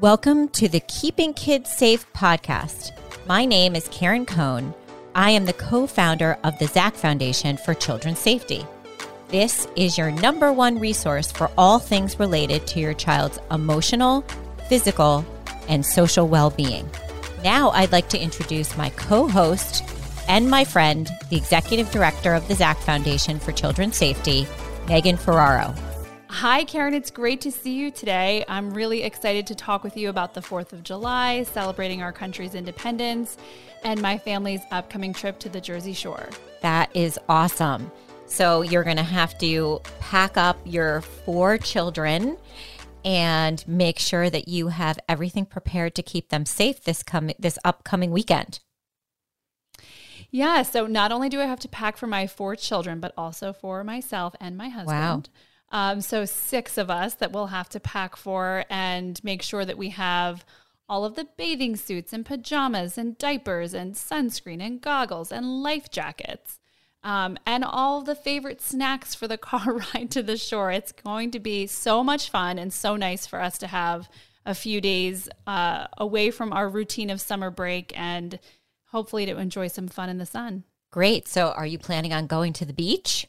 Welcome to the Keeping Kids Safe podcast. My name is Karen Cohn. I am the co founder of the ZAC Foundation for Children's Safety. This is your number one resource for all things related to your child's emotional, physical, and social well being. Now, I'd like to introduce my co host and my friend, the executive director of the ZAC Foundation for Children's Safety, Megan Ferraro. Hi, Karen. It's great to see you today. I'm really excited to talk with you about the 4th of July, celebrating our country's independence, and my family's upcoming trip to the Jersey Shore. That is awesome. So, you're going to have to pack up your four children and make sure that you have everything prepared to keep them safe this coming this upcoming weekend. Yeah, so not only do I have to pack for my four children, but also for myself and my husband. Wow. Um, so, six of us that we'll have to pack for and make sure that we have all of the bathing suits and pajamas and diapers and sunscreen and goggles and life jackets. Um, and all the favorite snacks for the car ride to the shore. It's going to be so much fun and so nice for us to have a few days uh, away from our routine of summer break and hopefully to enjoy some fun in the sun. Great. So, are you planning on going to the beach?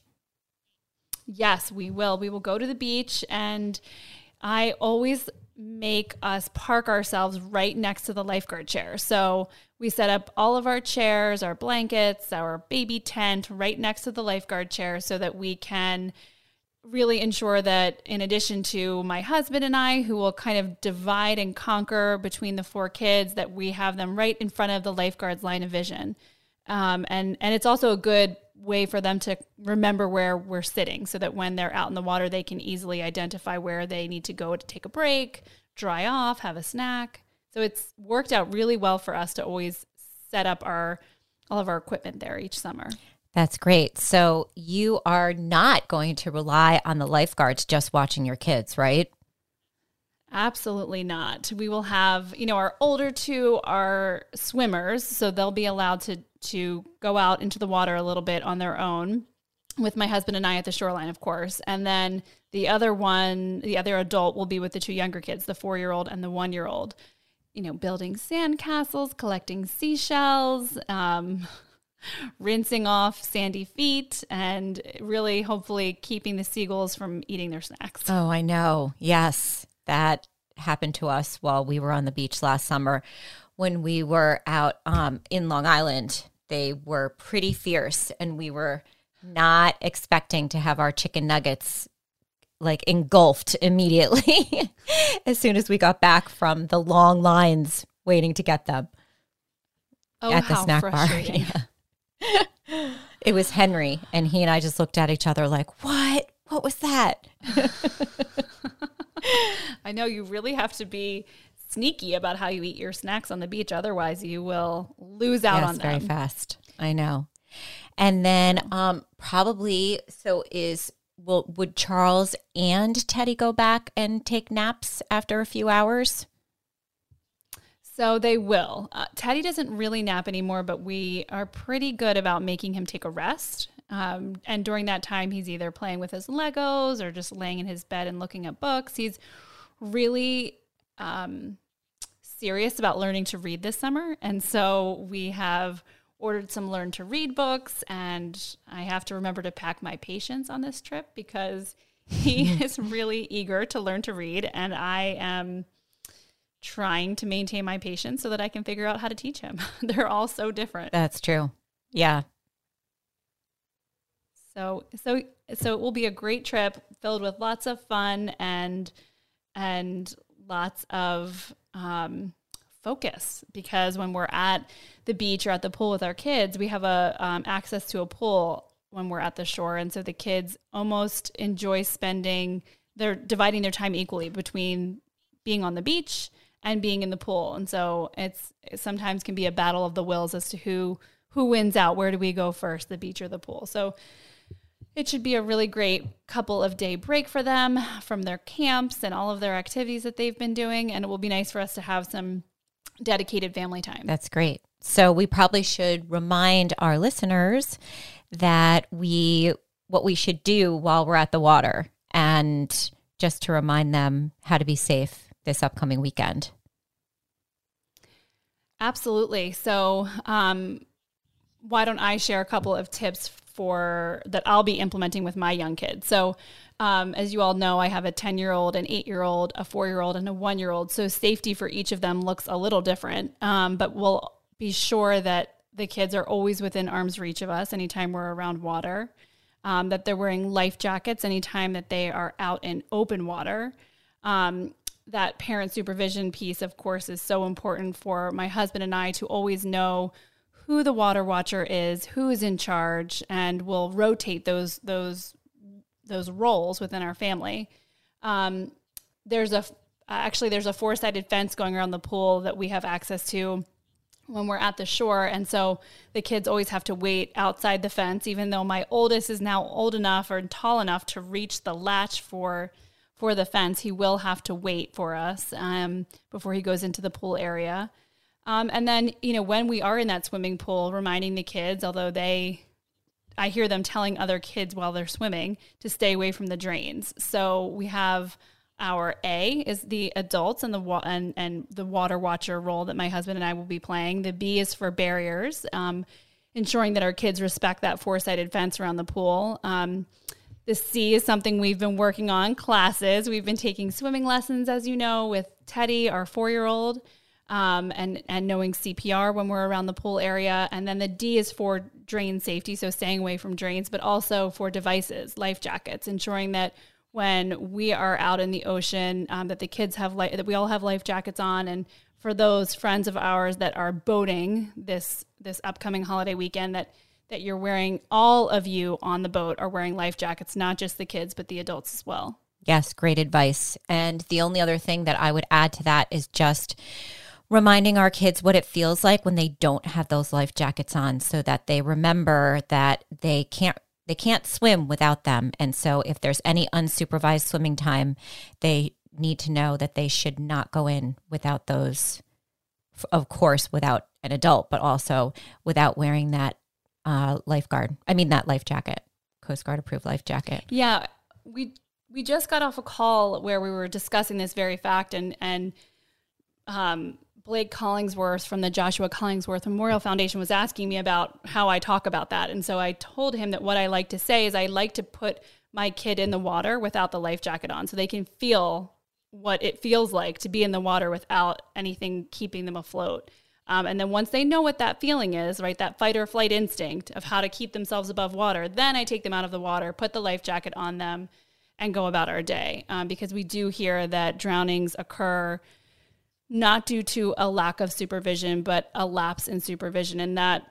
Yes, we will. We will go to the beach and I always make us park ourselves right next to the lifeguard chair. So we set up all of our chairs, our blankets, our baby tent right next to the lifeguard chair so that we can really ensure that in addition to my husband and I who will kind of divide and conquer between the four kids that we have them right in front of the lifeguard's line of vision. Um, and and it's also a good way for them to remember where we're sitting so that when they're out in the water, they can easily identify where they need to go to take a break, dry off, have a snack. So it's worked out really well for us to always set up our all of our equipment there each summer. That's great. So you are not going to rely on the lifeguards just watching your kids, right? Absolutely not. We will have, you know, our older two are swimmers, so they'll be allowed to to go out into the water a little bit on their own with my husband and I at the shoreline, of course. And then the other one, the other adult will be with the two younger kids, the 4-year-old and the 1-year-old. You know, building sandcastles, collecting seashells, um, rinsing off sandy feet and really hopefully keeping the seagulls from eating their snacks. Oh, I know. Yes that happened to us while we were on the beach last summer when we were out um, in Long Island. They were pretty fierce, and we were not expecting to have our chicken nuggets like engulfed immediately as soon as we got back from the long lines waiting to get them oh, at the snack bar. Yeah. it was Henry, and he and I just looked at each other like, "What? What was that?" I know you really have to be sneaky about how you eat your snacks on the beach. Otherwise, you will lose out yes, on them very fast. I know. And then um, probably so is will would Charles and Teddy go back and take naps after a few hours? So they will. Uh, Teddy doesn't really nap anymore, but we are pretty good about making him take a rest. Um, and during that time, he's either playing with his Legos or just laying in his bed and looking at books. He's really um, serious about learning to read this summer. And so we have ordered some learn to read books. And I have to remember to pack my patience on this trip because he is really eager to learn to read. And I am trying to maintain my patience so that I can figure out how to teach him. They're all so different. That's true. Yeah. So so so it will be a great trip filled with lots of fun and and lots of um, focus because when we're at the beach or at the pool with our kids, we have a um, access to a pool when we're at the shore, and so the kids almost enjoy spending. They're dividing their time equally between being on the beach and being in the pool, and so it's it sometimes can be a battle of the wills as to who who wins out. Where do we go first, the beach or the pool? So it should be a really great couple of day break for them from their camps and all of their activities that they've been doing. And it will be nice for us to have some dedicated family time. That's great. So we probably should remind our listeners that we what we should do while we're at the water and just to remind them how to be safe this upcoming weekend. Absolutely. So, um, why don't I share a couple of tips for that I'll be implementing with my young kids? So, um, as you all know, I have a 10 year old, an eight year old, a four year old, and a one year old. So, safety for each of them looks a little different, um, but we'll be sure that the kids are always within arm's reach of us anytime we're around water, um, that they're wearing life jackets anytime that they are out in open water. Um, that parent supervision piece, of course, is so important for my husband and I to always know who the water watcher is, who is in charge, and we'll rotate those those those roles within our family. Um, there's a actually there's a four sided fence going around the pool that we have access to when we're at the shore, and so the kids always have to wait outside the fence, even though my oldest is now old enough or tall enough to reach the latch for for the fence. He will have to wait for us um, before he goes into the pool area. Um, and then, you know, when we are in that swimming pool, reminding the kids, although they, I hear them telling other kids while they're swimming to stay away from the drains. So we have our A is the adults and the wa- and, and the water watcher role that my husband and I will be playing. The B is for barriers, um, ensuring that our kids respect that four sided fence around the pool. Um, the C is something we've been working on classes. We've been taking swimming lessons, as you know, with Teddy, our four year old, um, and, and knowing CPR when we're around the pool area. And then the D is for drain safety, so staying away from drains, but also for devices, life jackets, ensuring that when we are out in the ocean, um, that the kids have, li- that we all have life jackets on. And for those friends of ours that are boating this, this upcoming holiday weekend, that that you're wearing, all of you on the boat are wearing life jackets, not just the kids, but the adults as well. Yes, great advice. And the only other thing that I would add to that is just reminding our kids what it feels like when they don't have those life jackets on so that they remember that they can't they can't swim without them. And so if there's any unsupervised swimming time, they need to know that they should not go in without those of course without an adult, but also without wearing that uh, lifeguard. I mean that life jacket, Coast Guard approved life jacket. Yeah, we we just got off a call where we were discussing this very fact, and and um, Blake Collingsworth from the Joshua Collingsworth Memorial Foundation was asking me about how I talk about that, and so I told him that what I like to say is I like to put my kid in the water without the life jacket on, so they can feel what it feels like to be in the water without anything keeping them afloat. Um, and then once they know what that feeling is, right, that fight or flight instinct of how to keep themselves above water, then I take them out of the water, put the life jacket on them, and go about our day. Um, because we do hear that drownings occur not due to a lack of supervision, but a lapse in supervision. And that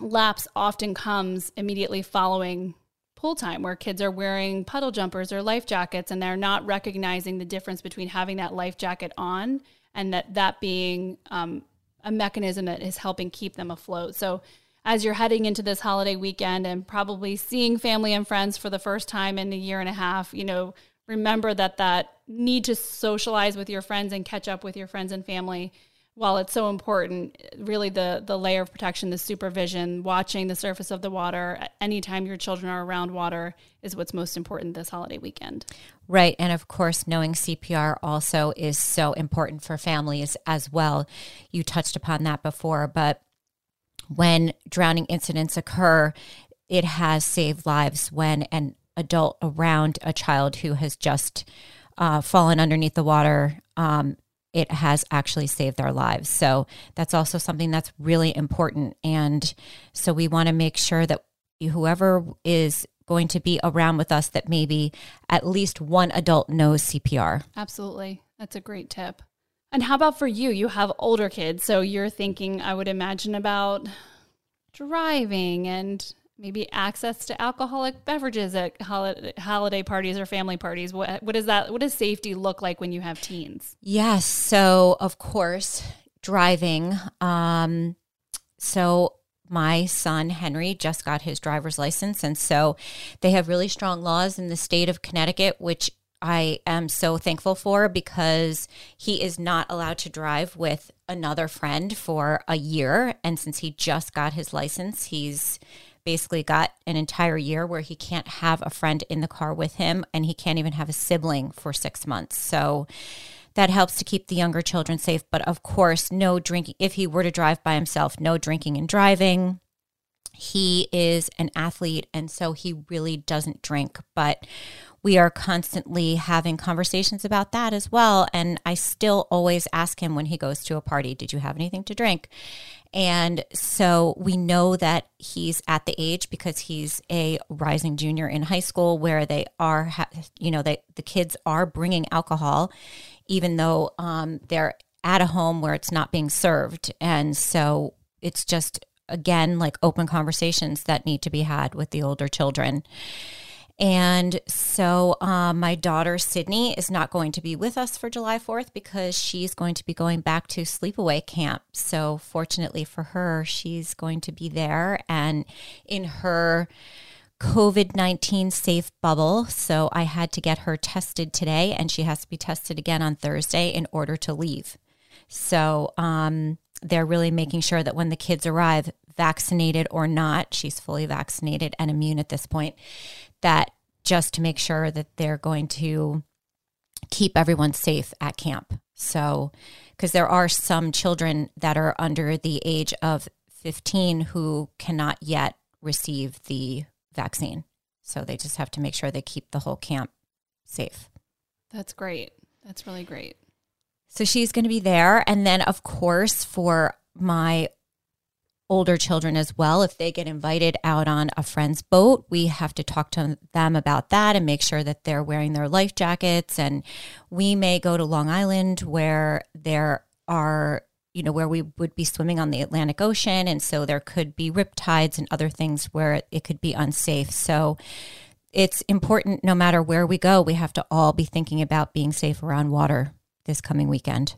lapse often comes immediately following pool time where kids are wearing puddle jumpers or life jackets and they're not recognizing the difference between having that life jacket on and that that being um, a mechanism that is helping keep them afloat. So as you're heading into this holiday weekend and probably seeing family and friends for the first time in a year and a half, you know, remember that that need to socialize with your friends and catch up with your friends and family while it's so important really the the layer of protection the supervision watching the surface of the water anytime your children are around water is what's most important this holiday weekend. Right and of course knowing cpr also is so important for families as well. You touched upon that before but when drowning incidents occur it has saved lives when an adult around a child who has just uh, fallen underneath the water um, it has actually saved their lives. So that's also something that's really important. And so we want to make sure that whoever is going to be around with us, that maybe at least one adult knows CPR. Absolutely. That's a great tip. And how about for you? You have older kids. So you're thinking, I would imagine, about driving and maybe access to alcoholic beverages at holiday parties or family parties. What what does that what does safety look like when you have teens? Yes, so of course, driving um so my son Henry just got his driver's license and so they have really strong laws in the state of Connecticut which I am so thankful for because he is not allowed to drive with another friend for a year and since he just got his license he's basically got an entire year where he can't have a friend in the car with him and he can't even have a sibling for six months. So that helps to keep the younger children safe. But of course, no drinking. If he were to drive by himself, no drinking and driving. He is an athlete, and so he really doesn't drink. But we are constantly having conversations about that as well. And I still always ask him when he goes to a party, Did you have anything to drink? And so we know that he's at the age because he's a rising junior in high school where they are, you know, they, the kids are bringing alcohol, even though um, they're at a home where it's not being served. And so it's just, again, like open conversations that need to be had with the older children. And so um, my daughter Sydney is not going to be with us for July 4th because she's going to be going back to sleepaway camp. So fortunately for her, she's going to be there and in her COVID 19 safe bubble. So I had to get her tested today and she has to be tested again on Thursday in order to leave. So um, they're really making sure that when the kids arrive, vaccinated or not, she's fully vaccinated and immune at this point, that just to make sure that they're going to keep everyone safe at camp. So, because there are some children that are under the age of 15 who cannot yet receive the vaccine. So they just have to make sure they keep the whole camp safe. That's great. That's really great. So she's going to be there. And then, of course, for my older children as well. If they get invited out on a friend's boat, we have to talk to them about that and make sure that they're wearing their life jackets. And we may go to Long Island where there are, you know, where we would be swimming on the Atlantic Ocean. And so there could be rip tides and other things where it could be unsafe. So it's important no matter where we go, we have to all be thinking about being safe around water this coming weekend.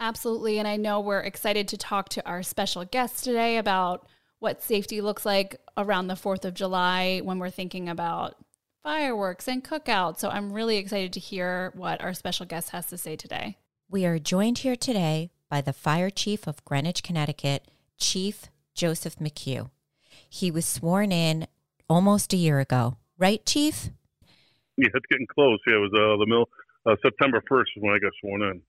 Absolutely. And I know we're excited to talk to our special guest today about what safety looks like around the 4th of July when we're thinking about fireworks and cookouts. So I'm really excited to hear what our special guest has to say today. We are joined here today by the Fire Chief of Greenwich, Connecticut, Chief Joseph McHugh. He was sworn in almost a year ago, right, Chief? Yeah, it's getting close. Yeah, it was uh, the middle uh, September 1st is when I got sworn in.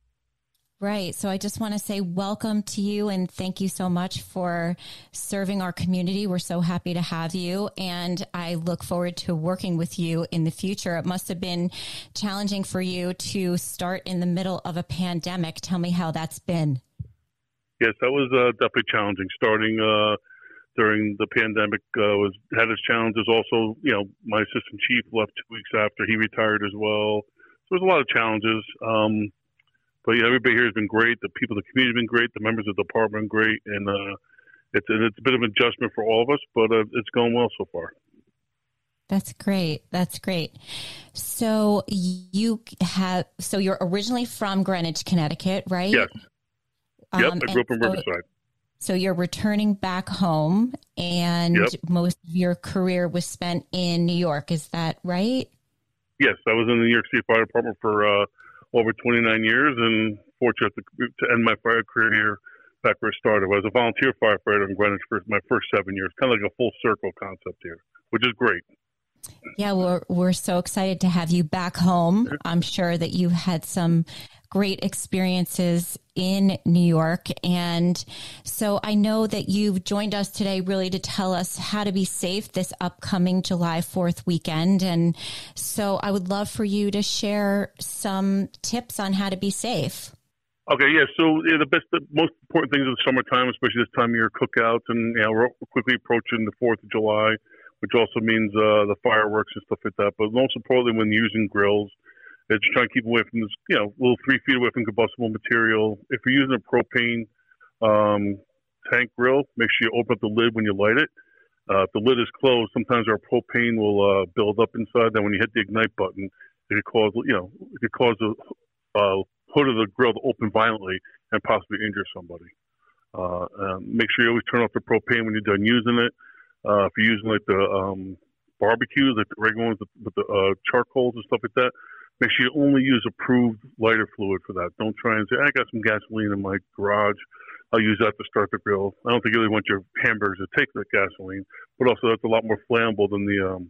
Right. So I just want to say welcome to you and thank you so much for serving our community. We're so happy to have you. And I look forward to working with you in the future. It must have been challenging for you to start in the middle of a pandemic. Tell me how that's been. Yes, that was uh, definitely challenging. Starting uh, during the pandemic uh, was had its challenges. Also, you know, my assistant chief left two weeks after he retired as well. So there's a lot of challenges. Um, but yeah, everybody here has been great. The people, the community have been great. The members of the department great, and uh, it's it's a bit of an adjustment for all of us, but uh, it's going well so far. That's great. That's great. So you have so you're originally from Greenwich, Connecticut, right? Yes. Yep, um, I grew up in so, Riverside. So you're returning back home, and yep. most of your career was spent in New York. Is that right? Yes, I was in the New York City Fire Department for uh, over 29 years and fortunate to, to end my fire career here back where I started. I was a volunteer firefighter in Greenwich for my first seven years, kind of like a full circle concept here, which is great. Yeah, we're we're so excited to have you back home. I'm sure that you had some great experiences in New York. And so I know that you've joined us today really to tell us how to be safe this upcoming July 4th weekend. And so I would love for you to share some tips on how to be safe. Okay, yeah. So yeah, the best, the most important things of the summertime, especially this time of year, cookouts, and you know, we're quickly approaching the Fourth of July, which also means uh, the fireworks and stuff like that. But most importantly, when using grills, it's trying to keep away from this, you know, little three feet away from combustible material. If you're using a propane um, tank grill, make sure you open up the lid when you light it. Uh, if the lid is closed, sometimes our propane will uh, build up inside. Then when you hit the ignite button, it could cause, you know, it could cause the uh, hood of the grill to open violently and possibly injure somebody. Uh, make sure you always turn off the propane when you're done using it. Uh, if you're using like the um, barbecues, like the regular ones with, with the uh, charcoals and stuff like that, make sure you only use approved lighter fluid for that. Don't try and say, I got some gasoline in my garage. I'll use that to start the grill. I don't think you really want your hamburgers to take that gasoline, but also that's a lot more flammable than the um,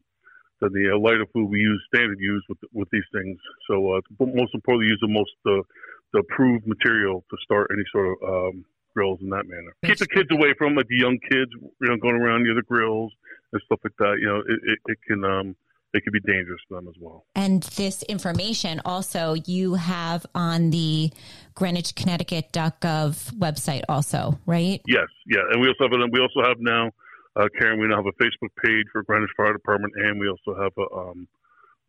than the uh, lighter food we use standard use with with these things. So uh, most importantly, use the most uh, the approved material to start any sort of um, grills in that manner. Keep the kids away from like the young kids, you know, going around near the grills and stuff like that. You know, it, it, it can um, it could be dangerous for them as well. And this information also you have on the Greenwich, GreenwichConnecticut.gov website, also, right? Yes, yeah, and we also have we also have now, uh, Karen. We now have a Facebook page for Greenwich Fire Department, and we also have a um,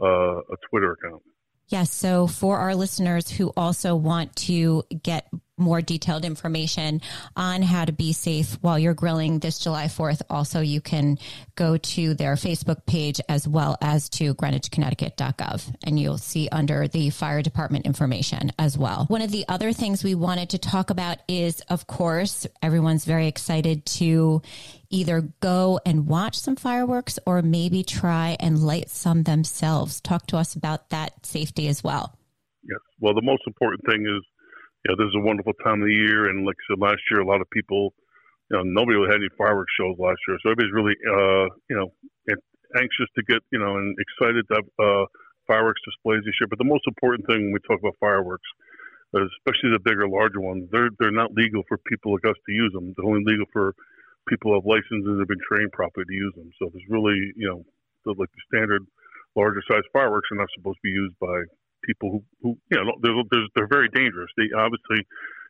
uh, a Twitter account. Yes. So for our listeners who also want to get more detailed information on how to be safe while you're grilling this July 4th, also you can go to their Facebook page as well as to greenwichconnecticut.gov and you'll see under the fire department information as well. One of the other things we wanted to talk about is, of course, everyone's very excited to either go and watch some fireworks or maybe try and light some themselves. Talk to us about that safety as well. Yes. Well, the most important thing is you know, this is a wonderful time of the year. And like I said, last year, a lot of people, you know, nobody had any fireworks shows last year. So everybody's really, uh, you know, anxious to get, you know, and excited to have uh, fireworks displays this year. But the most important thing when we talk about fireworks, especially the bigger, larger ones, they're they're not legal for people like us to use them. They're only legal for people who have licenses and have been trained properly to use them. So there's really, you know, the, like the standard larger size fireworks are not supposed to be used by people who, who you know, they're, they're, they're very dangerous. They obviously,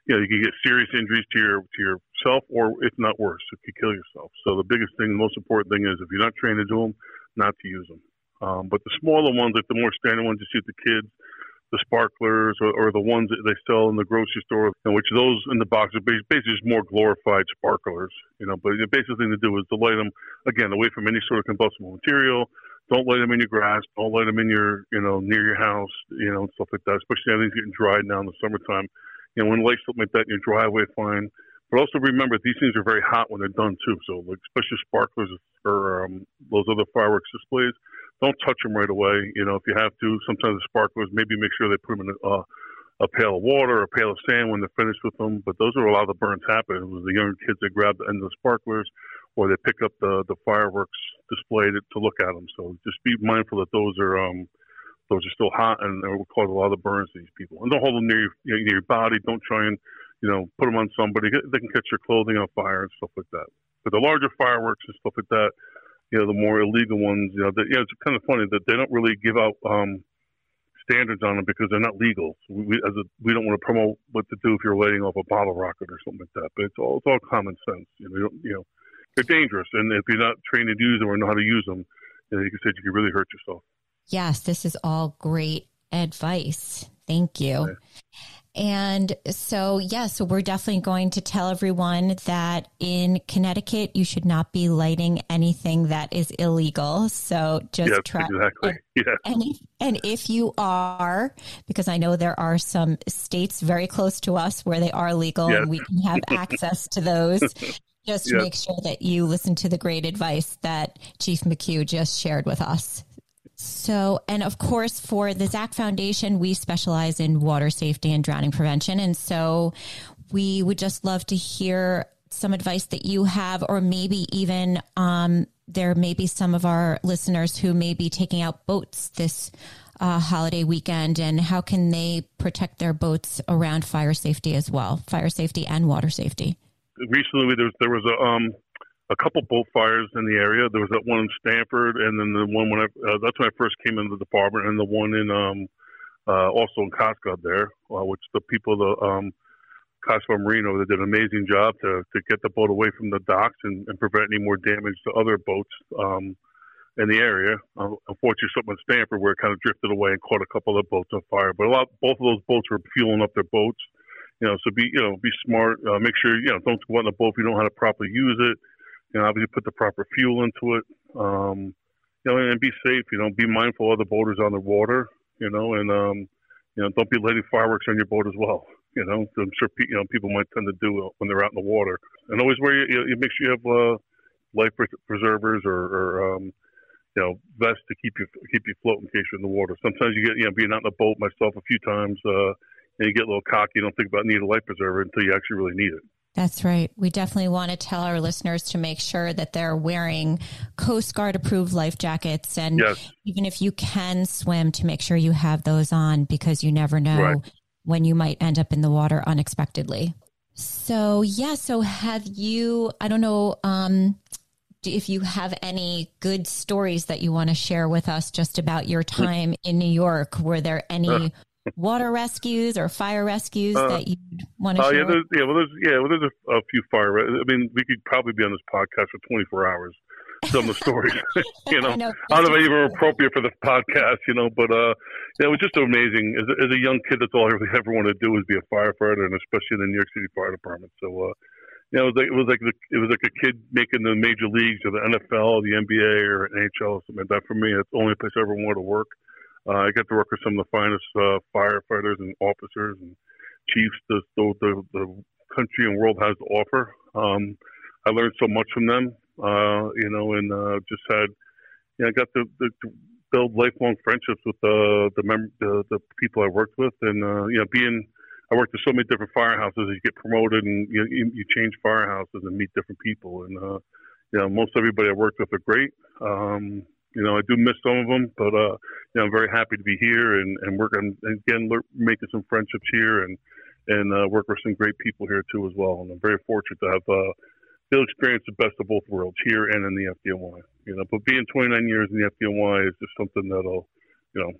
you know, you can get serious injuries to your to yourself, or if not worse, you could kill yourself. So the biggest thing, the most important thing is if you're not trained to do them, not to use them. Um, but the smaller ones, like the more standard ones you see with the kids, the sparklers or, or, the ones that they sell in the grocery store, in which those in the box are basically just more glorified sparklers, you know. But the basic thing to do is to light them again away from any sort of combustible material, don't light them in your grass. Don't light them in your, you know, near your house, you know, and stuff like that. Especially everything's getting dried now in the summertime. You know, when light something like that in your driveway, fine. But also remember, these things are very hot when they're done too. So, like, especially sparklers or um, those other fireworks displays, don't touch them right away. You know, if you have to, sometimes the sparklers, maybe make sure they put them in a, uh, a pail of water or a pail of sand when they're finished with them. But those are a lot of the burns happen. It was the younger kids that grab the end of the sparklers or they pick up the the fireworks display to, to look at them. So just be mindful that those are um, those are still hot and it will cause a lot of burns to these people. And don't hold them near your, near your body. Don't try and you know put them on somebody. They can catch your clothing on fire and stuff like that. But the larger fireworks and stuff like that, you know, the more illegal ones, you know, that, you know, it's kind of funny that they don't really give out um, standards on them because they're not legal. So we, as a, we don't want to promote what to do if you're lighting off a bottle rocket or something like that. But it's all it's all common sense. You know, you, you know they're dangerous, and if you're not trained to use them or know how to use them, you, know, you can say you can really hurt yourself. Yes, this is all great advice. Thank you. Okay. And so, yes, yeah, so we're definitely going to tell everyone that in Connecticut, you should not be lighting anything that is illegal. So just yes, try. Exactly. And, yes. and, if, and if you are, because I know there are some states very close to us where they are legal yes. and we can have access to those, just make sure that you listen to the great advice that Chief McHugh just shared with us. So, and of course, for the ZAC Foundation, we specialize in water safety and drowning prevention. And so we would just love to hear some advice that you have, or maybe even um, there may be some of our listeners who may be taking out boats this uh, holiday weekend, and how can they protect their boats around fire safety as well, fire safety and water safety? Recently there was there was a um a couple boat fires in the area. There was that one in Stamford, and then the one when I uh, that's when I first came into the department, and the one in um uh, also in Cos Cob there, uh, which the people the um Cos Cob Marina they did an amazing job to to get the boat away from the docks and, and prevent any more damage to other boats um in the area. Uh, unfortunately, something in Stamford where it kind of drifted away and caught a couple of boats on fire. But a lot, both of those boats were fueling up their boats you know, so be you know be smart. Uh, make sure you know don't go on the boat if you don't know how to properly use it. You know, obviously put the proper fuel into it. Um, you know, and be safe. You know, be mindful of the boaters on the water. You know, and um, you know, don't be lighting fireworks on your boat as well. You know, I'm sure you know people might tend to do when they're out in the water. And always wear you, you make sure you have uh, life preservers or, or um, you know vests to keep you keep you float in case you're in the water. Sometimes you get you know being out in a boat myself a few times. Uh, and you get a little cocky. You don't think about needing a life preserver until you actually really need it. That's right. We definitely want to tell our listeners to make sure that they're wearing Coast Guard approved life jackets. And yes. even if you can swim, to make sure you have those on because you never know right. when you might end up in the water unexpectedly. So, yeah. So, have you, I don't know, um, if you have any good stories that you want to share with us just about your time in New York, were there any water rescues or fire rescues uh, that you want to share? Yeah, yeah, well, there's yeah, well, there's a, a, few fire. I mean, we could probably be on this podcast for 24 hours. Some of the stories, you know, I, know. I don't know if even appropriate for the podcast, you know, but uh, yeah, it was just amazing. As a, as a young kid, that's all I really ever wanted to do was be a firefighter, and especially in the New York City Fire Department. So, uh, you know, it was like it was like the, it was like a kid making the major leagues or the NFL, or the NBA, or NHL, or something like that. For me, it's the only place I ever wanted to work. Uh, I got to work with some of the finest uh, firefighters and officers and chiefs that the, the, the country and world has to offer. Um, I learned so much from them, uh, you know, and uh, just had, you know, I got to, to build lifelong friendships with uh, the, mem- the the people I worked with, and uh, you know, being I worked at so many different firehouses. You get promoted and you you, you change firehouses and meet different people, and uh, you know, most everybody I worked with are great. Um, you know, I do miss some of them, but uh, you know, I'm very happy to be here and and work on again making some friendships here and and uh, work with some great people here too as well. And I'm very fortunate to have uh, still experience the best of both worlds here and in the FDNY. You know, but being 29 years in the FDNY is just something that'll, you know,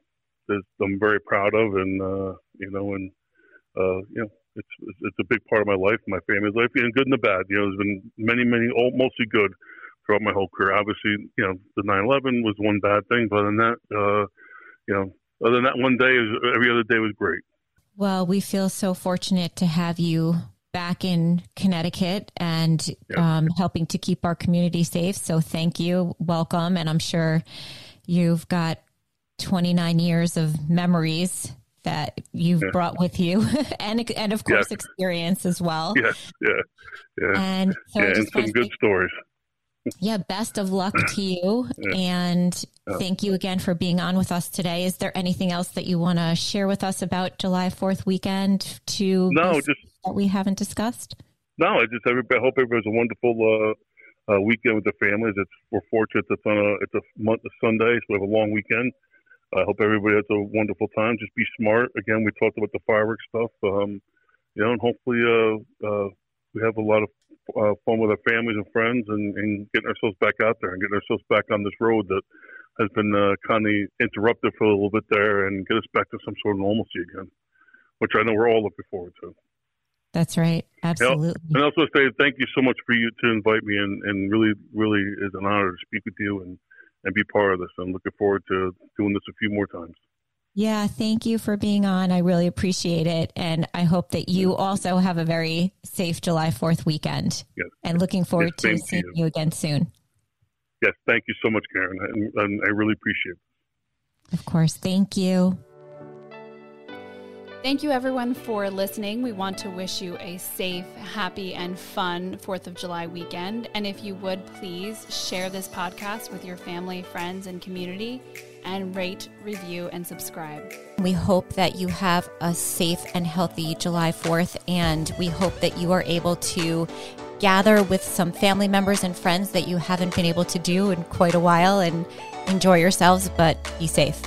I'm very proud of, and uh, you know, and uh, you know, it's it's a big part of my life, my family's life, and good and the bad. You know, there's been many, many, all, mostly good throughout my whole career. Obviously, you know, the 9/11 was one bad thing, but other than that, uh, you know, other than that, one day is every other day was great. Well, we feel so fortunate to have you back in Connecticut and um, helping to keep our community safe. So thank you, welcome, and I'm sure you've got 29 years of memories that you've yeah. brought with you and and of course yes. experience as well. Yes, yeah, yeah. And so yeah, and some good stories yeah, best of luck to you. Yeah. And yeah. thank you again for being on with us today. Is there anything else that you want to share with us about July 4th weekend to no, just that we haven't discussed? No, I just everybody, I hope everybody has a wonderful uh, uh, weekend with their families. It's we're fortunate it's on a it's a month of Sunday, so we have a long weekend. I hope everybody has a wonderful time. Just be smart. Again, we talked about the fireworks stuff. Um, you know, and hopefully uh, uh we have a lot of uh, fun with our families and friends and, and, getting ourselves back out there and getting ourselves back on this road that has been uh, kind of interrupted for a little bit there and get us back to some sort of normalcy again, which I know we're all looking forward to. That's right. Absolutely. and I also say thank you so much for you to invite me and, and really, really is an honor to speak with you and, and be part of this. I'm looking forward to doing this a few more times. Yeah, thank you for being on. I really appreciate it. And I hope that you also have a very safe July 4th weekend. Yes. And looking forward yes, to seeing you. you. again soon. Yes, thank you so much, Karen. And, and I really appreciate it. Of course. Thank you. Thank you, everyone, for listening. We want to wish you a safe, happy, and fun 4th of July weekend. And if you would please share this podcast with your family, friends, and community and rate, review, and subscribe. We hope that you have a safe and healthy July 4th, and we hope that you are able to gather with some family members and friends that you haven't been able to do in quite a while and enjoy yourselves, but be safe.